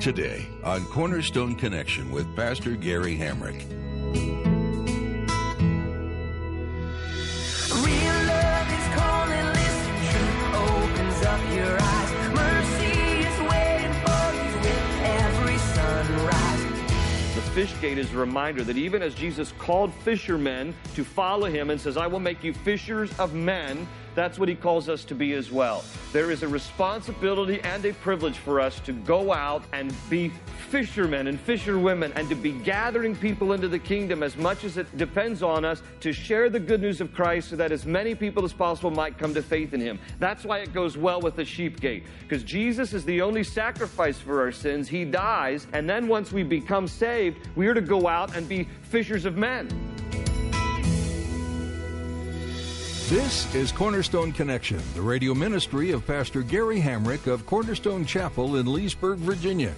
Today on Cornerstone Connection with Pastor Gary Hamrick. Real love is calling, listen, truth opens up your eyes. Mercy is waiting for you with every sunrise. The fish gate is a reminder that even as Jesus called fishermen to follow him and says, I will make you fishers of men, that's what he calls us to be as well. There is a responsibility and a privilege for us to go out and be fishermen and fisherwomen and to be gathering people into the kingdom as much as it depends on us to share the good news of Christ so that as many people as possible might come to faith in him. That's why it goes well with the sheep gate because Jesus is the only sacrifice for our sins. He dies, and then once we become saved, we are to go out and be fishers of men. This is Cornerstone Connection, the radio ministry of Pastor Gary Hamrick of Cornerstone Chapel in Leesburg, Virginia.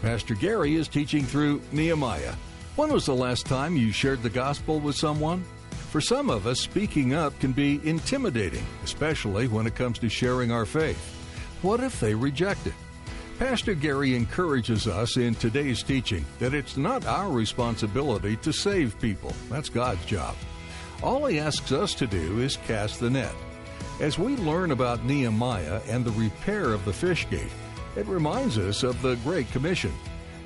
Pastor Gary is teaching through Nehemiah. When was the last time you shared the gospel with someone? For some of us, speaking up can be intimidating, especially when it comes to sharing our faith. What if they reject it? Pastor Gary encourages us in today's teaching that it's not our responsibility to save people. That's God's job. All he asks us to do is cast the net. As we learn about Nehemiah and the repair of the fish gate, it reminds us of the Great Commission.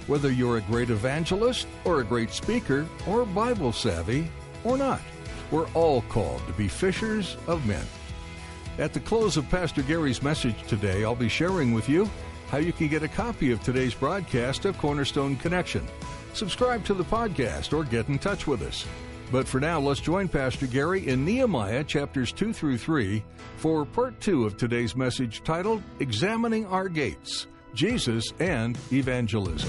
Whether you're a great evangelist or a great speaker or Bible savvy or not, we're all called to be fishers of men. At the close of Pastor Gary's message today, I'll be sharing with you how you can get a copy of today's broadcast of Cornerstone Connection. Subscribe to the podcast or get in touch with us. But for now, let's join Pastor Gary in Nehemiah chapters 2 through 3 for part 2 of today's message titled Examining Our Gates Jesus and Evangelism.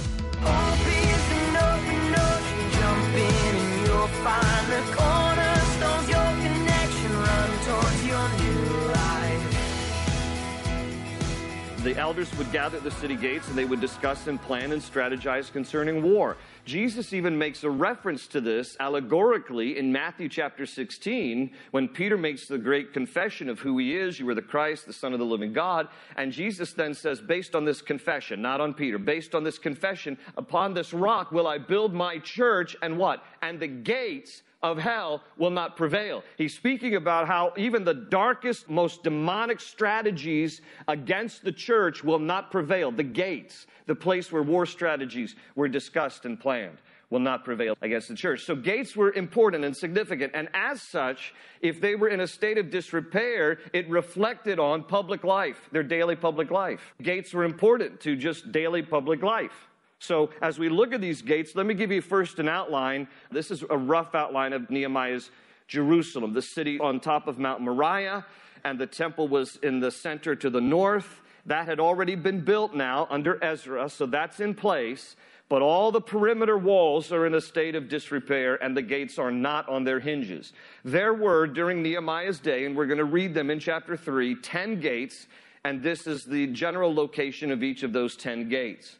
Elders would gather at the city gates and they would discuss and plan and strategize concerning war. Jesus even makes a reference to this allegorically in Matthew chapter 16 when Peter makes the great confession of who he is. You are the Christ, the Son of the living God. And Jesus then says, based on this confession, not on Peter, based on this confession, upon this rock will I build my church and what? And the gates of hell will not prevail. He's speaking about how even the darkest, most demonic strategies against the church will not prevail. The gates, the place where war strategies were discussed and planned, will not prevail against the church. So gates were important and significant. And as such, if they were in a state of disrepair, it reflected on public life, their daily public life. Gates were important to just daily public life. So, as we look at these gates, let me give you first an outline. This is a rough outline of Nehemiah's Jerusalem, the city on top of Mount Moriah, and the temple was in the center to the north. That had already been built now under Ezra, so that's in place. But all the perimeter walls are in a state of disrepair, and the gates are not on their hinges. There were, during Nehemiah's day, and we're going to read them in chapter 3, 10 gates, and this is the general location of each of those 10 gates.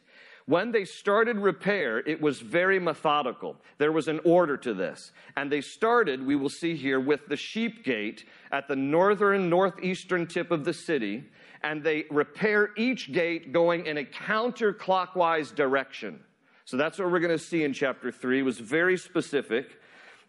When they started repair, it was very methodical. There was an order to this. And they started, we will see here, with the sheep gate at the northern, northeastern tip of the city. And they repair each gate going in a counterclockwise direction. So that's what we're going to see in chapter 3. It was very specific.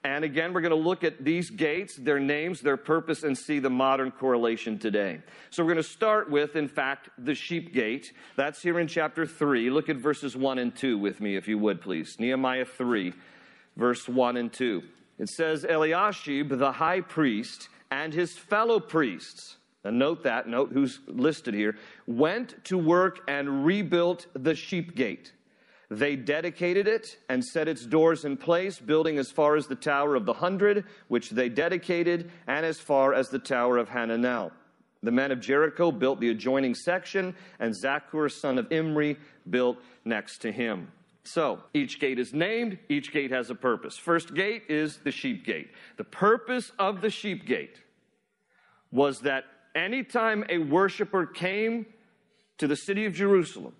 And again, we're going to look at these gates, their names, their purpose, and see the modern correlation today. So we're going to start with, in fact, the sheep gate. That's here in chapter 3. Look at verses 1 and 2 with me, if you would, please. Nehemiah 3, verse 1 and 2. It says, Eliashib, the high priest, and his fellow priests, and note that, note who's listed here, went to work and rebuilt the sheep gate. They dedicated it and set its doors in place, building as far as the Tower of the Hundred, which they dedicated, and as far as the Tower of Hananel. The men of Jericho built the adjoining section, and Zachur, son of Imri, built next to him. So each gate is named, each gate has a purpose. First gate is the sheep gate. The purpose of the sheep gate was that anytime a worshiper came to the city of Jerusalem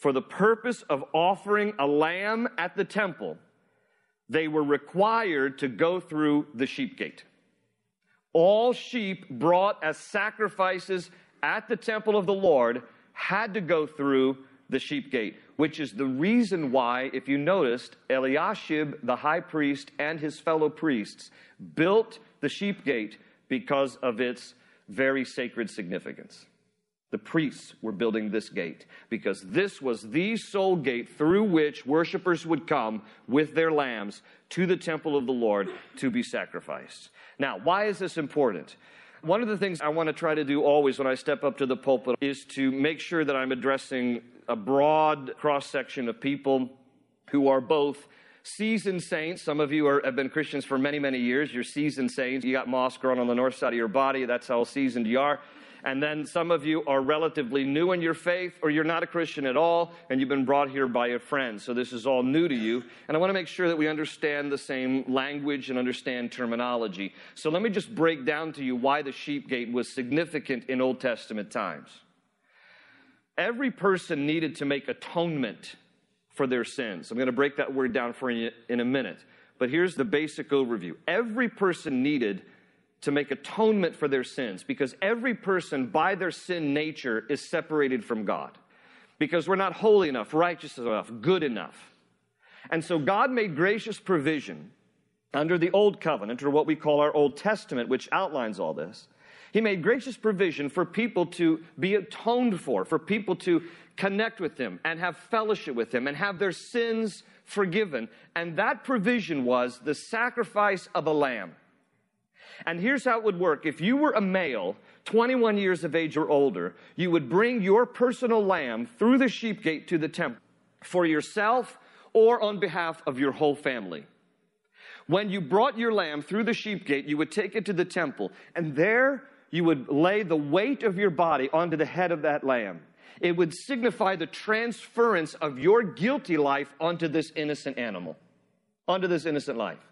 for the purpose of offering a lamb at the temple, they were required to go through the sheep gate. All sheep brought as sacrifices at the temple of the Lord had to go through the sheep gate, which is the reason why, if you noticed, Eliashib, the high priest, and his fellow priests built the sheep gate because of its very sacred significance. The priests were building this gate because this was the sole gate through which worshipers would come with their lambs to the temple of the Lord to be sacrificed. Now, why is this important? One of the things I want to try to do always when I step up to the pulpit is to make sure that I'm addressing a broad cross section of people who are both seasoned saints. Some of you are, have been Christians for many, many years. You're seasoned saints. You got moss growing on the north side of your body. That's how seasoned you are. And then some of you are relatively new in your faith, or you're not a Christian at all, and you've been brought here by a friend. So this is all new to you. And I want to make sure that we understand the same language and understand terminology. So let me just break down to you why the sheep gate was significant in Old Testament times. Every person needed to make atonement for their sins. I'm going to break that word down for you in a minute. But here's the basic overview. Every person needed to make atonement for their sins because every person, by their sin nature, is separated from God because we're not holy enough, righteous enough, good enough. And so God made gracious provision under the Old Covenant, or what we call our Old Testament, which outlines all this. He made gracious provision for people to be atoned for, for people to connect with Him and have fellowship with Him and have their sins forgiven. And that provision was the sacrifice of a lamb. And here's how it would work. If you were a male, 21 years of age or older, you would bring your personal lamb through the sheep gate to the temple for yourself or on behalf of your whole family. When you brought your lamb through the sheep gate, you would take it to the temple, and there you would lay the weight of your body onto the head of that lamb. It would signify the transference of your guilty life onto this innocent animal, onto this innocent life.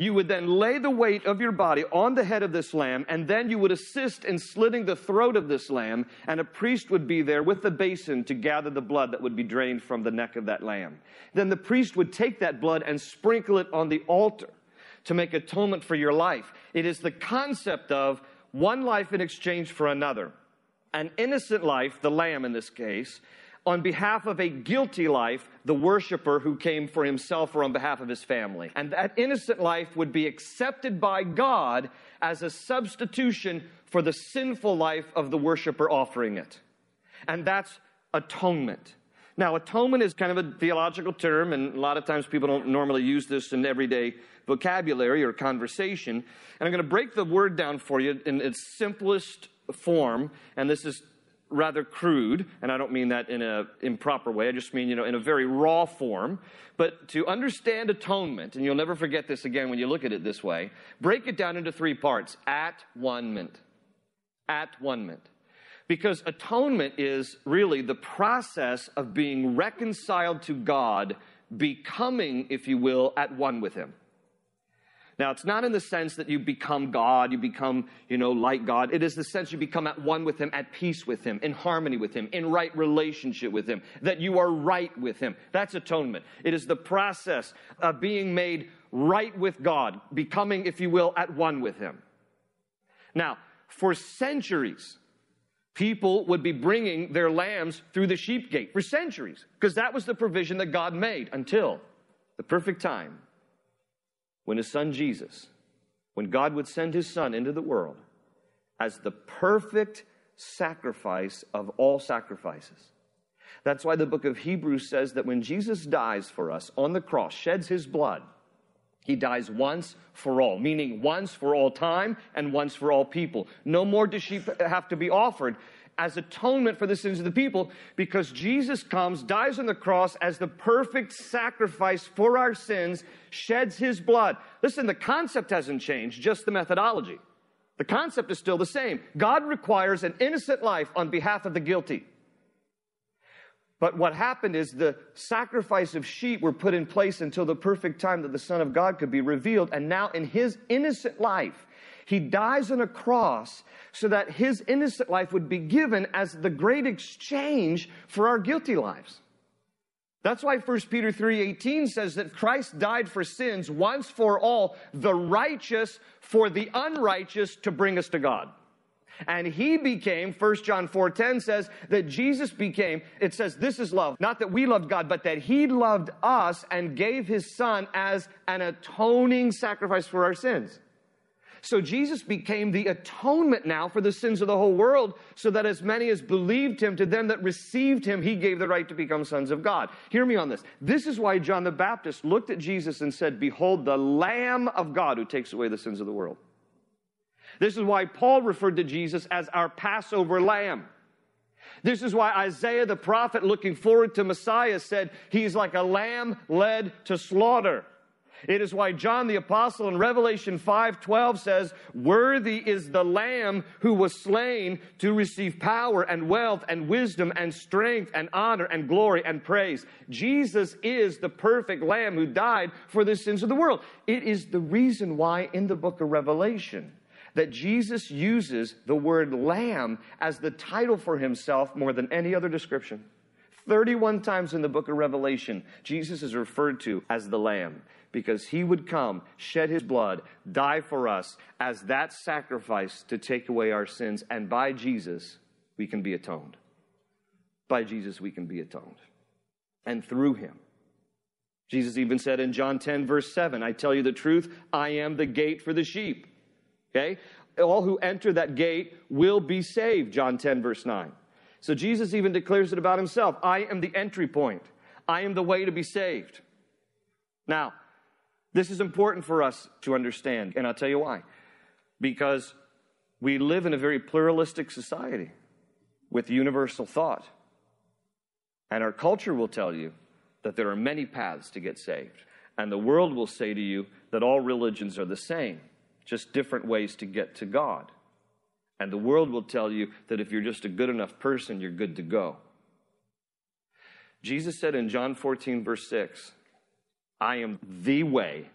You would then lay the weight of your body on the head of this lamb, and then you would assist in slitting the throat of this lamb, and a priest would be there with the basin to gather the blood that would be drained from the neck of that lamb. Then the priest would take that blood and sprinkle it on the altar to make atonement for your life. It is the concept of one life in exchange for another. An innocent life, the lamb in this case, on behalf of a guilty life, the worshiper who came for himself or on behalf of his family. And that innocent life would be accepted by God as a substitution for the sinful life of the worshiper offering it. And that's atonement. Now, atonement is kind of a theological term, and a lot of times people don't normally use this in everyday vocabulary or conversation. And I'm going to break the word down for you in its simplest form, and this is rather crude, and I don't mean that in an improper way. I just mean, you know, in a very raw form. But to understand atonement, and you'll never forget this again when you look at it this way, break it down into three parts at one mint. At one mint. Because atonement is really the process of being reconciled to God, becoming, if you will, at one with Him. Now, it's not in the sense that you become God, you become, you know, like God. It is the sense you become at one with Him, at peace with Him, in harmony with Him, in right relationship with Him, that you are right with Him. That's atonement. It is the process of being made right with God, becoming, if you will, at one with Him. Now, for centuries, people would be bringing their lambs through the sheep gate for centuries, because that was the provision that God made until the perfect time when his son Jesus, when God would send his son into the world as the perfect sacrifice of all sacrifices. That's why the book of Hebrews says that when Jesus dies for us on the cross, sheds his blood, he dies once for all, meaning once for all time and once for all people. No more does sheep have to be offered as atonement for the sins of the people because Jesus comes, dies on the cross as the perfect sacrifice for our sins, sheds his blood. Listen, the concept hasn't changed, just the methodology. The concept is still the same. God requires an innocent life on behalf of the guilty. But what happened is the sacrifice of sheep were put in place until the perfect time that the Son of God could be revealed. And now, in his innocent life, he dies on a cross so that his innocent life would be given as the great exchange for our guilty lives. That's why 1 Peter 3:18 says that Christ died for sins once for all, the righteous for the unrighteous to bring us to God. And he became, 1 John 4:10 says that Jesus became, it says this is love, not that we loved God, but that he loved us and gave his son as an atoning sacrifice for our sins. So Jesus became the atonement now for the sins of the whole world, so that as many as believed him, to them that received him, he gave the right to become sons of God. Hear me on this. This is why John the Baptist looked at Jesus and said, Behold, the Lamb of God who takes away the sins of the world. This is why Paul referred to Jesus as our Passover lamb. This is why Isaiah the prophet, looking forward to Messiah, said, He's like a lamb led to slaughter. It is why John the apostle in Revelation 5:12 says, "Worthy is the lamb who was slain to receive power and wealth and wisdom and strength and honor and glory and praise." Jesus is the perfect lamb who died for the sins of the world. It is the reason why in the book of Revelation that Jesus uses the word lamb as the title for himself more than any other description. 31 times in the book of Revelation, Jesus is referred to as the lamb because he would come, shed his blood, die for us as that sacrifice to take away our sins. And by Jesus, we can be atoned. By Jesus, we can be atoned. And through him. Jesus even said in John 10, verse 7, I tell you the truth, I am the gate for the sheep. Okay? All who enter that gate will be saved, John 10, verse 9. So Jesus even declares it about himself I am the entry point, I am the way to be saved. Now, this is important for us to understand, and I'll tell you why. Because we live in a very pluralistic society with universal thought. And our culture will tell you that there are many paths to get saved. And the world will say to you that all religions are the same, just different ways to get to God. And the world will tell you that if you're just a good enough person, you're good to go. Jesus said in John 14, verse 6, I am the way,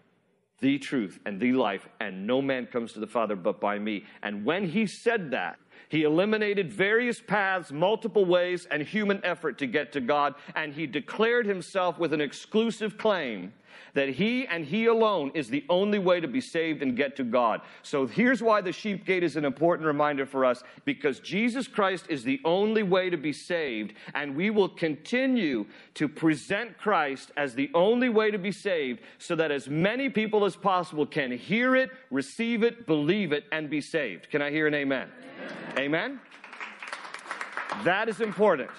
the truth, and the life, and no man comes to the Father but by me. And when he said that, he eliminated various paths, multiple ways, and human effort to get to God, and he declared himself with an exclusive claim that he and he alone is the only way to be saved and get to God. So here's why the sheep gate is an important reminder for us because Jesus Christ is the only way to be saved, and we will continue to present Christ as the only way to be saved so that as many people as possible can hear it, receive it, believe it, and be saved. Can I hear an amen? Amen? That is important.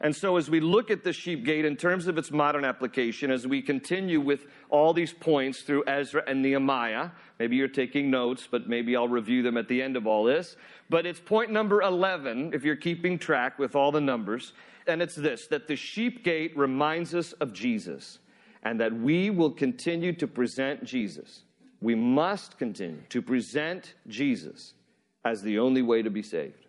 And so, as we look at the sheep gate in terms of its modern application, as we continue with all these points through Ezra and Nehemiah, maybe you're taking notes, but maybe I'll review them at the end of all this. But it's point number 11, if you're keeping track with all the numbers. And it's this that the sheep gate reminds us of Jesus and that we will continue to present Jesus. We must continue to present Jesus as the only way to be saved.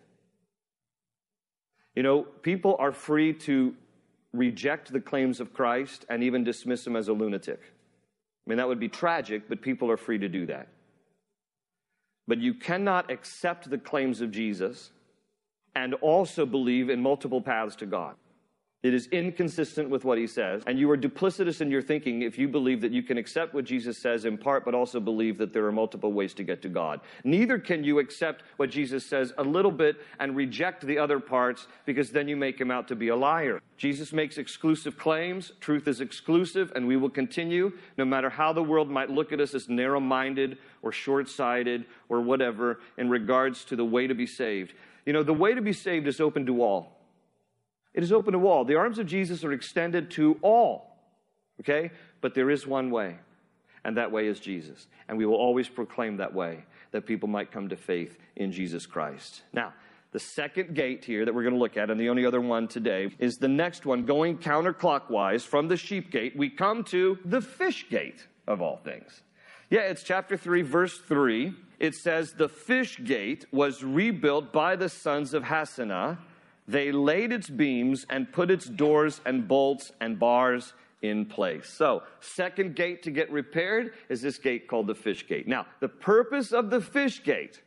You know, people are free to reject the claims of Christ and even dismiss him as a lunatic. I mean, that would be tragic, but people are free to do that. But you cannot accept the claims of Jesus and also believe in multiple paths to God. It is inconsistent with what he says. And you are duplicitous in your thinking if you believe that you can accept what Jesus says in part, but also believe that there are multiple ways to get to God. Neither can you accept what Jesus says a little bit and reject the other parts, because then you make him out to be a liar. Jesus makes exclusive claims. Truth is exclusive, and we will continue, no matter how the world might look at us as narrow minded or short sighted or whatever, in regards to the way to be saved. You know, the way to be saved is open to all. It is open to all. The arms of Jesus are extended to all. Okay? But there is one way, and that way is Jesus. And we will always proclaim that way, that people might come to faith in Jesus Christ. Now, the second gate here that we're going to look at, and the only other one today, is the next one going counterclockwise from the sheep gate. We come to the fish gate of all things. Yeah, it's chapter 3, verse 3. it says the fish gate was rebuilt by the sons of Hassenaah. They laid its beams and put its doors and bolts and bars in place. So, second gate to get repaired is this gate called the fish gate. Now, the purpose of the fish gate,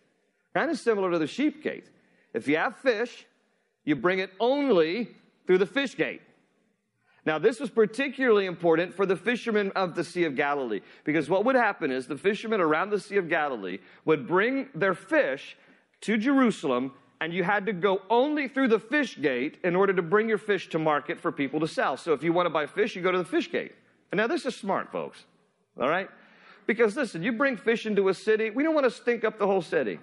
kind of similar to the sheep gate. If you have fish, you bring it only through the fish gate. Now, this was particularly important for the fishermen of the Sea of Galilee, because what would happen is the fishermen around the Sea of Galilee would bring their fish to Jerusalem, and you had to go only through the fish gate in order to bring your fish to market for people to sell. So, if you want to buy fish, you go to the fish gate. And now, this is smart, folks, all right? Because listen, you bring fish into a city, we don't want to stink up the whole city.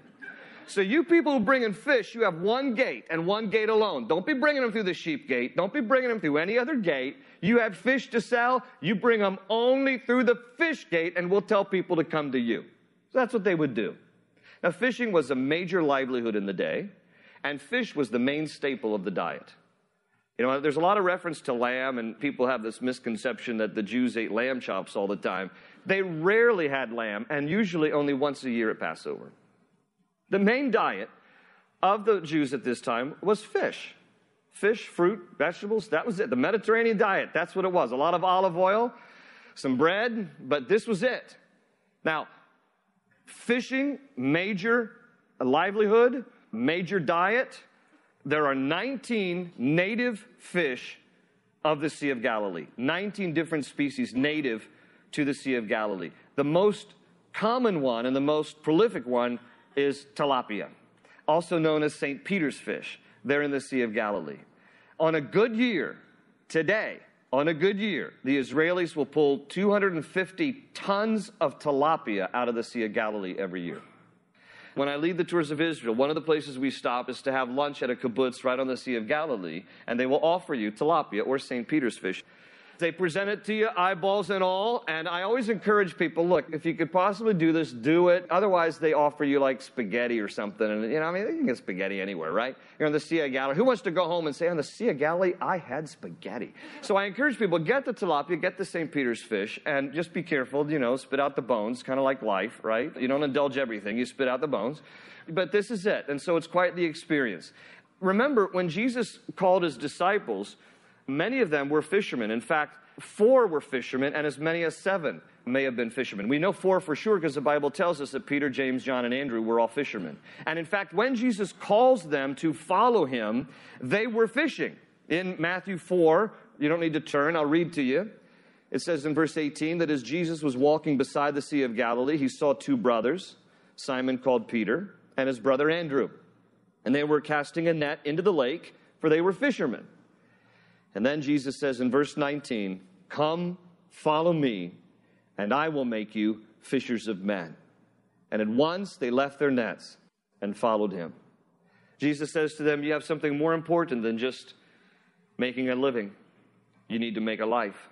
So you people who bring in fish, you have one gate and one gate alone. Don't be bringing them through the sheep gate. Don't be bringing them through any other gate. You have fish to sell. You bring them only through the fish gate and we'll tell people to come to you. So that's what they would do. Now fishing was a major livelihood in the day and fish was the main staple of the diet. You know, there's a lot of reference to lamb, and people have this misconception that the Jews ate lamb chops all the time. They rarely had lamb, and usually only once a year at Passover. The main diet of the Jews at this time was fish. Fish, fruit, vegetables, that was it. The Mediterranean diet, that's what it was. A lot of olive oil, some bread, but this was it. Now, fishing, major livelihood, major diet. There are 19 native fish of the Sea of Galilee. 19 different species native to the Sea of Galilee. The most common one and the most prolific one is tilapia, also known as St. Peter's fish. They're in the Sea of Galilee. On a good year, today, on a good year, the Israelis will pull 250 tons of tilapia out of the Sea of Galilee every year. When I lead the tours of Israel, one of the places we stop is to have lunch at a kibbutz right on the Sea of Galilee, and they will offer you tilapia or St. Peter's fish. They present it to you, eyeballs and all. And I always encourage people look, if you could possibly do this, do it. Otherwise, they offer you like spaghetti or something. And, you know, I mean, you can get spaghetti anywhere, right? You're on the Sea of Galilee. Who wants to go home and say, on the Sea of Galilee, I had spaghetti? So I encourage people get the tilapia, get the St. Peter's fish, and just be careful, you know, spit out the bones, kind of like life, right? You don't indulge everything, you spit out the bones. But this is it. And so it's quite the experience. Remember, when Jesus called his disciples, Many of them were fishermen. In fact, four were fishermen, and as many as seven may have been fishermen. We know four for sure because the Bible tells us that Peter, James, John, and Andrew were all fishermen. And in fact, when Jesus calls them to follow him, they were fishing. In Matthew 4, you don't need to turn, I'll read to you. It says in verse 18 that as Jesus was walking beside the Sea of Galilee, he saw two brothers, Simon called Peter, and his brother Andrew. And they were casting a net into the lake, for they were fishermen. And then Jesus says in verse 19, Come, follow me, and I will make you fishers of men. And at once they left their nets and followed him. Jesus says to them, You have something more important than just making a living. You need to make a life.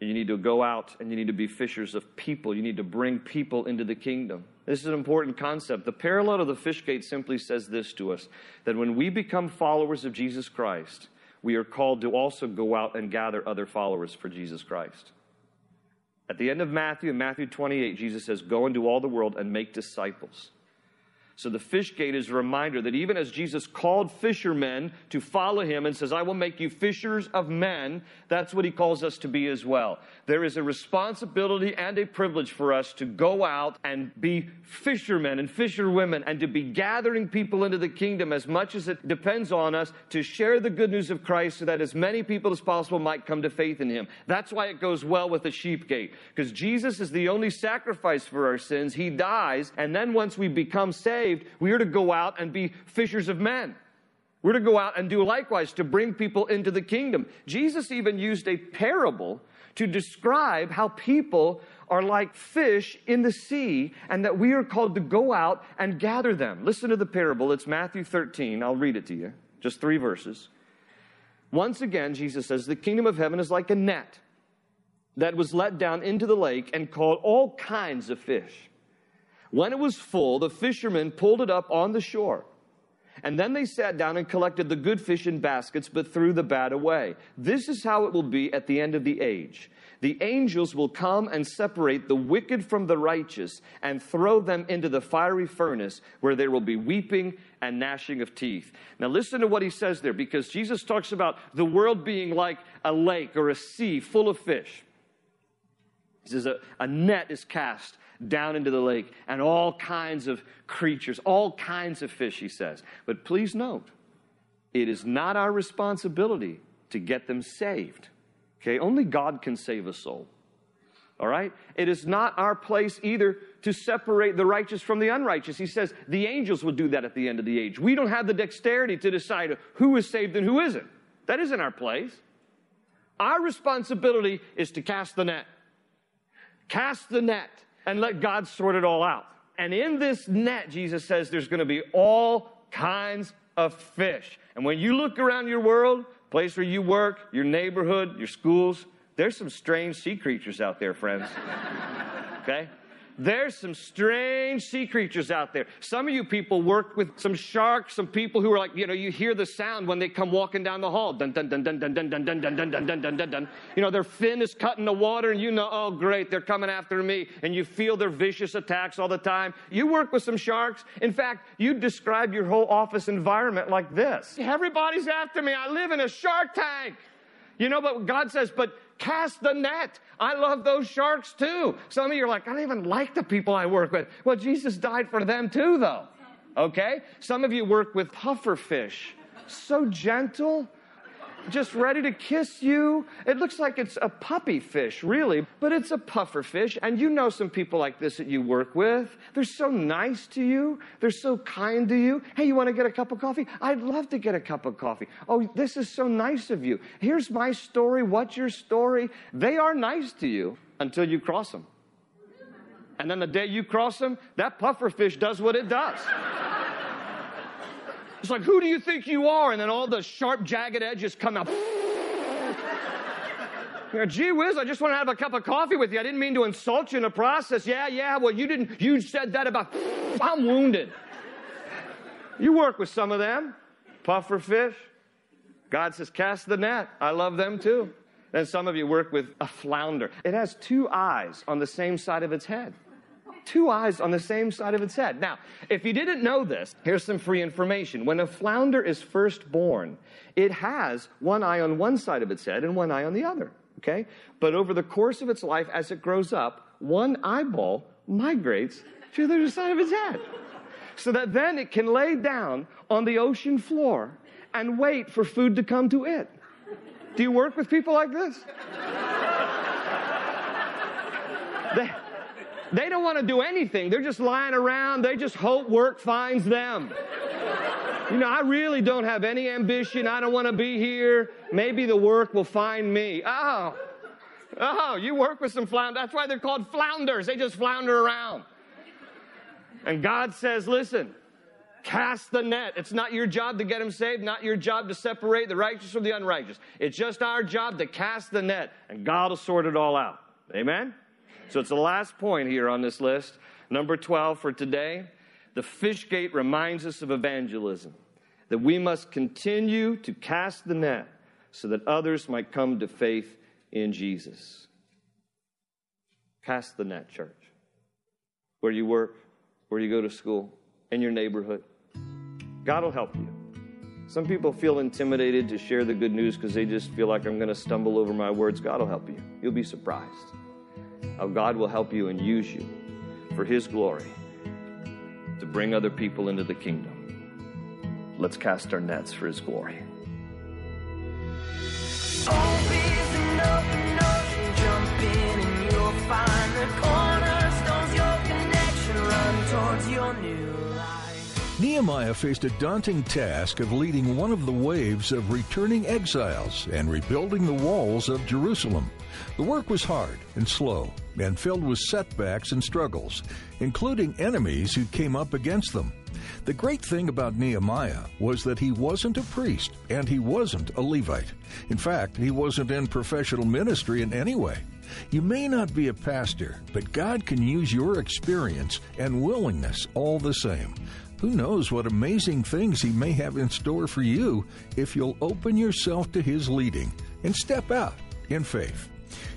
You need to go out and you need to be fishers of people. You need to bring people into the kingdom. This is an important concept. The parallel of the fish gate simply says this to us that when we become followers of Jesus Christ, we are called to also go out and gather other followers for Jesus Christ. At the end of Matthew, in Matthew 28, Jesus says, Go into all the world and make disciples. So the fish gate is a reminder that even as Jesus called fishermen to follow him and says, I will make you fishers of men, that's what he calls us to be as well. There is a responsibility and a privilege for us to go out and be fishermen and fisherwomen and to be gathering people into the kingdom as much as it depends on us to share the good news of Christ so that as many people as possible might come to faith in him. That's why it goes well with the sheep gate, because Jesus is the only sacrifice for our sins. He dies, and then once we become saved, saved, we are to go out and be fishers of men. We're to go out and do likewise to bring people into the kingdom. Jesus even used a parable to describe how people are like fish in the sea and that we are called to go out and gather them. Listen to the parable. It's Matthew 13. I'll read it to you. Just three verses. Once again, Jesus says, The kingdom of heaven is like a net that was let down into the lake and caught all kinds of fish. When it was full, the fishermen pulled it up on the shore. And then they sat down and collected the good fish in baskets, but threw the bad away. This is how it will be at the end of the age. The angels will come and separate the wicked from the righteous and throw them into the fiery furnace where there will be weeping and gnashing of teeth. Now, listen to what he says there because Jesus talks about the world being like a lake or a sea full of fish. He says a, a net is cast down into the lake and all kinds of creatures, all kinds of fish, he says. But please note, it is not our responsibility to get them saved. Okay, only God can save a soul. All right? It is not our place either to separate the righteous from the unrighteous. He says the angels will do that at the end of the age. We don't have the dexterity to decide who is saved and who isn't. That isn't our place. Our responsibility is to cast the net. Cast the net and let God sort it all out. And in this net, Jesus says there's going to be all kinds of fish. And when you look around your world, place where you work, your neighborhood, your schools, there's some strange sea creatures out there, friends. Okay? There's some strange sea creatures out there. Some of you people work with some sharks, some people who are like, you know, you hear the sound when they come walking down the hall. Dun dun dun dun dun dun dun dun dun dun dun dun dun dun dun. You know, their fin is cutting the water, and you know, oh great, they're coming after me, and you feel their vicious attacks all the time. You work with some sharks. In fact, you describe your whole office environment like this. Everybody's after me. I live in a shark tank. You know, but God says, but cast the net. I love those sharks too. Some of you are like, I don't even like the people I work with. Well, Jesus died for them too, though. Okay? Some of you work with puffer fish. So gentle, just ready to kiss you. It looks like it's a puppy fish, really, but it's a puffer fish. And you know some people like this that you work with. They're so nice to you, they're so kind to you. Hey, you want to get a cup of coffee? I'd love to get a cup of coffee. Oh, this is so nice of you. Here's my story. What's your story? They are nice to you until you cross them. And then the day you cross them, that puffer fish does what it does. It's like, who do you think you are? And then all the sharp, jagged edges come out. Know, gee whiz, I just want to have a cup of coffee with you. I didn't mean to insult you in the process. Yeah, yeah, well, you didn't, you said that about, I'm wounded. You work with some of them, puffer fish. God says, cast the net. I love them too. And some of you work with a flounder. It has two eyes on the same side of its head two eyes on the same side of its head. Now, if you didn't know this, here's some free information. When a flounder is first born, it has one eye on one side of its head and one eye on the other. Okay? But over the course of its life, as it grows up, one eyeball migrates to the other side of its head. So that then it can lay down on the ocean floor and wait for food to come to it. Do you work with people like this? They, they don't want to do anything. They're just lying around. They just hope work finds them. You know, I really don't have any ambition. I don't want to be here. Maybe the work will find me. Oh, oh, you work with some flounders. That's why they're called flounders. They just flounder around. And God says, listen, cast the net. It's not your job to get them saved, not your job to separate the righteous from the unrighteous. It's just our job to cast the net, and God will sort it all out. Amen? So it's the last point here on this list. Number 12 for today. The fish gate reminds us of evangelism, that we must continue to cast the net so that others might come to faith in Jesus. Cast the net, church. Where you work, where you go to school, in your neighborhood. God will help you. Some people feel intimidated to share the good news because they just feel like I'm going to stumble over my words. God will help you. You'll be surprised how God will help you and use you for His glory to bring other people into the kingdom. Let's cast our nets for His glory. Nehemiah faced a daunting task of leading one of the waves of returning exiles and rebuilding the walls of Jerusalem. The work was hard and slow and filled with setbacks and struggles, including enemies who came up against them. The great thing about Nehemiah was that he wasn't a priest and he wasn't a Levite. In fact, he wasn't in professional ministry in any way. You may not be a pastor, but God can use your experience and willingness all the same. Who knows what amazing things He may have in store for you if you'll open yourself to His leading and step out in faith.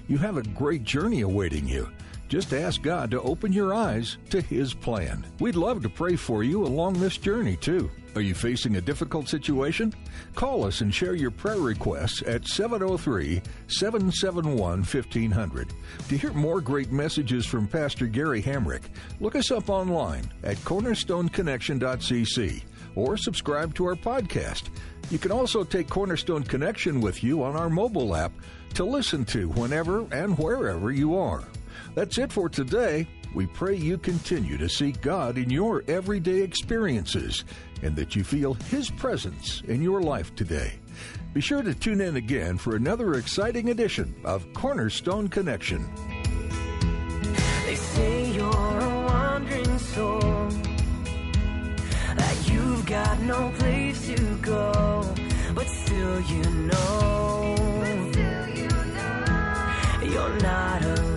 You have a great journey awaiting you. Just ask God to open your eyes to His plan. We'd love to pray for you along this journey, too. Are you facing a difficult situation? Call us and share your prayer requests at 703 771 1500. To hear more great messages from Pastor Gary Hamrick, look us up online at cornerstoneconnection.cc or subscribe to our podcast. You can also take Cornerstone Connection with you on our mobile app to listen to whenever and wherever you are. That's it for today. We pray you continue to seek God in your everyday experiences and that you feel His presence in your life today. Be sure to tune in again for another exciting edition of Cornerstone Connection. They say you're a wandering soul, that you've got no place to go, but still you know, still you're not alone.